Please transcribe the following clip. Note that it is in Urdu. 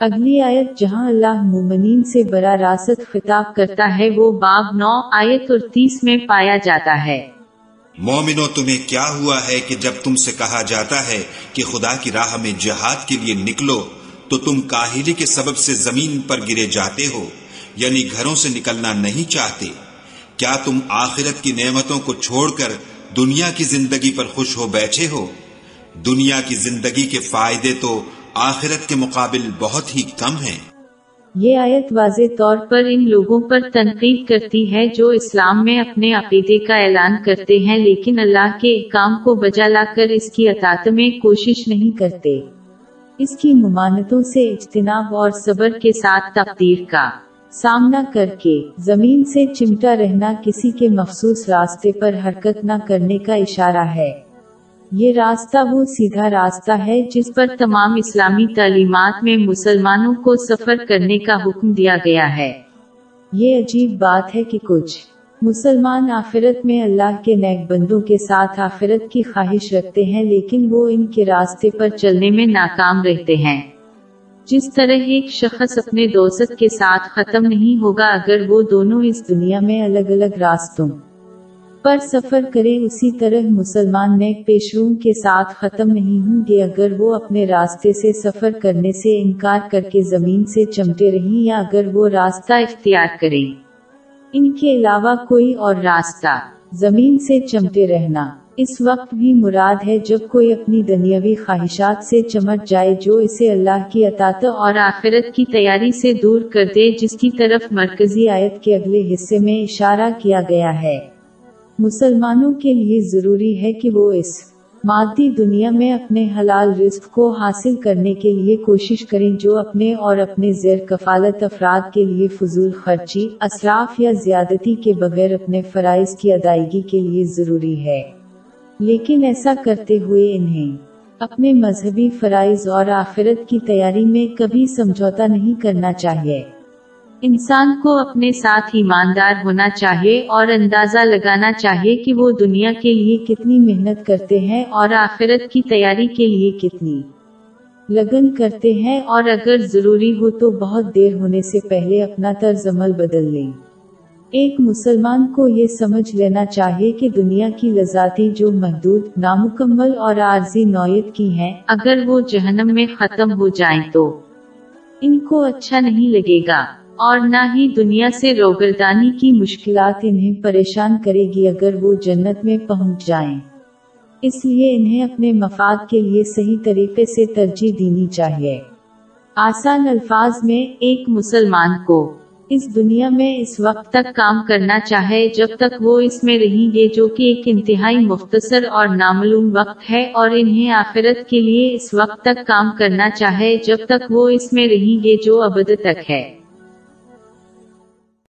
اگلی آیت جہاں اللہ مومنین سے برا راست خطاب کرتا ہے، وہ باب نو آیت اور تیس میں پایا جاتا ہے۔ مومنو، تمہیں کیا ہوا ہے کہ جب تم سے کہا جاتا ہے کہ خدا کی راہ میں جہاد کے لیے نکلو، تو تم کاہلی کے سبب سے زمین پر گرے جاتے ہو یعنی گھروں سے نکلنا نہیں چاہتے۔ کیا تم آخرت کی نعمتوں کو چھوڑ کر دنیا کی زندگی پر خوش ہو بیٹھے ہو؟ دنیا کی زندگی کے فائدے تو آخرت کے مقابل بہت ہی کم ہیں۔ یہ آیت واضح طور پر ان لوگوں پر تنقید کرتی ہے جو اسلام میں اپنے عقیدے کا اعلان کرتے ہیں، لیکن اللہ کے کام کو بجا لا کر اس کی اطاعت میں کوشش نہیں کرتے۔ اس کی ممانتوں سے اجتناب اور صبر کے ساتھ تقدیر کا سامنا کر کے زمین سے چمٹا رہنا کسی کے مخصوص راستے پر حرکت نہ کرنے کا اشارہ ہے۔ یہ راستہ وہ سیدھا راستہ ہے جس پر تمام اسلامی تعلیمات میں مسلمانوں کو سفر کرنے کا حکم دیا گیا ہے۔ یہ عجیب بات ہے کہ کچھ مسلمان آخرت میں اللہ کے نیک بندوں کے ساتھ آخرت کی خواہش رکھتے ہیں لیکن وہ ان کے راستے پر چلنے میں ناکام رہتے ہیں۔ جس طرح ایک شخص اپنے دوست کے ساتھ ختم نہیں ہوگا اگر وہ دونوں اس دنیا میں الگ الگ راستوں پر سفر کرے اسی طرح مسلمان نیک پیشروں کے ساتھ ختم نہیں ہوں گے اگر وہ اپنے راستے سے سفر کرنے سے انکار کر کے زمین سے چمٹے رہیں یا اگر وہ راستہ اختیار کریں۔ ان کے علاوہ کوئی اور راستہ، زمین سے چمٹے رہنا۔ اس وقت بھی مراد ہے جب کوئی اپنی دنیاوی خواہشات سے چمٹ جائے جو اسے اللہ کی اطاط اور آخرت کی تیاری سے دور کر دے، جس کی طرف مرکزی آیت کے اگلے حصے میں اشارہ کیا گیا ہے۔ مسلمانوں کے لیے ضروری ہے کہ وہ اس مادی دنیا میں اپنے حلال رزق کو حاصل کرنے کے لیے کوشش کریں جو اپنے اور اپنے زیر کفالت افراد کے لیے فضول خرچی اصراف یا زیادتی کے بغیر اپنے فرائض کی ادائیگی کے لیے ضروری ہے۔ لیکن ایسا کرتے ہوئے انہیں اپنے مذہبی فرائض اور آخرت کی تیاری میں کبھی سمجھوتا نہیں کرنا چاہیے۔ انسان کو اپنے ساتھ ایماندار ہونا چاہیے اور اندازہ لگانا چاہیے کہ وہ دنیا کے لیے کتنی محنت کرتے ہیں اور آخرت کی تیاری کے لیے کتنی لگن کرتے ہیں اور اگر ضروری ہو تو بہت دیر ہونے سے پہلے اپنا طرز عمل بدل لیں۔ ایک مسلمان کو یہ سمجھ لینا چاہیے کہ دنیا کی لذاتی جو محدود، نامکمل اور عارضی نوعیت کی ہیں، اگر وہ جہنم میں ختم ہو جائیں تو ان کو اچھا نہیں لگے گا۔ اور نہ ہی دنیا سے روگردانی کی مشکلات انہیں پریشان کرے گی اگر وہ جنت میں پہنچ جائیں۔ اس لیے انہیں اپنے مفاد کے لیے صحیح طریقے سے ترجیح دینی چاہیے۔ آسان الفاظ میں ایک مسلمان کو اس دنیا میں اس وقت تک کام کرنا چاہے جب تک وہ اس میں رہیں گے جو کہ ایک انتہائی مختصر اور نامعلوم وقت ہے اور انہیں آخرت کے لیے اس وقت تک کام کرنا چاہے جب تک وہ اس میں رہیں گے جو ابد تک ہے۔